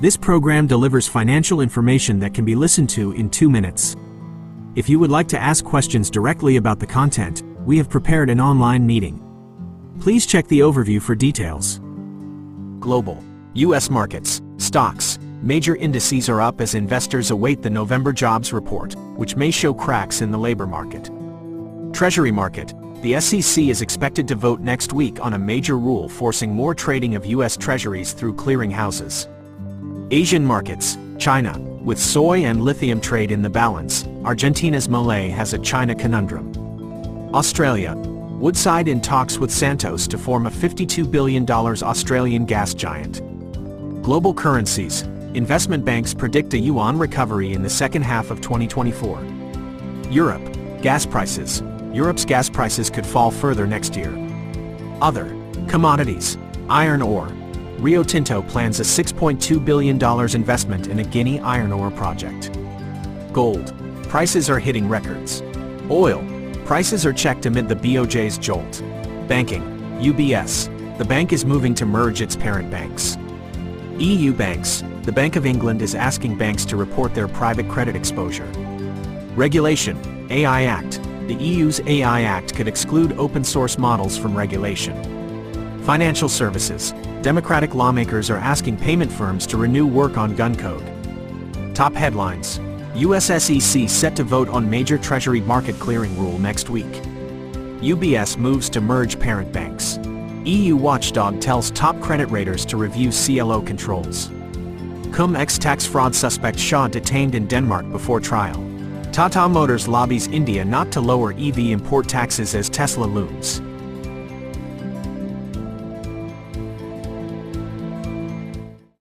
This program delivers financial information that can be listened to in two minutes. If you would like to ask questions directly about the content, we have prepared an online meeting. Please check the overview for details. Global U.S. markets, stocks, major indices are up as investors await the November jobs report, which may show cracks in the labor market. Treasury market, the SEC is expected to vote next week on a major rule forcing more trading of U.S. Treasuries through clearinghouses. Asian markets, China, with soy and lithium trade in the balance, Argentina's Milei has a China conundrum. Australia, Woodside in talks with Santos to form a $52 billion Australian gas giant. Global currencies, investment banks predict a yuan recovery in the second half of 2024. Europe, gas prices, Europe's gas prices could fall further next year. Other, commodities, iron ore, Rio Tinto plans a $6.2 billion investment in a Guinea iron ore project. Gold, prices are hitting records. Oil, prices are checked amid the BOJ's jolt. Banking, UBS, the bank is moving to merge its parent banks. EU banks, the Bank of England is asking banks to report their private credit exposure. Regulation, AI Act, the EU's AI Act could exclude open source models from regulation. Financial services, Democratic lawmakers are asking payment firms to renew work on gun code. Top headlines, US SEC set to vote on major Treasury market clearing rule next week. UBS moves to merge parent banks. EU watchdog tells top credit raters to review CLO controls. Cum ex-tax fraud suspect Shah detained in Denmark before trial. Tata Motors lobbies India not to lower EV import taxes as Tesla looms.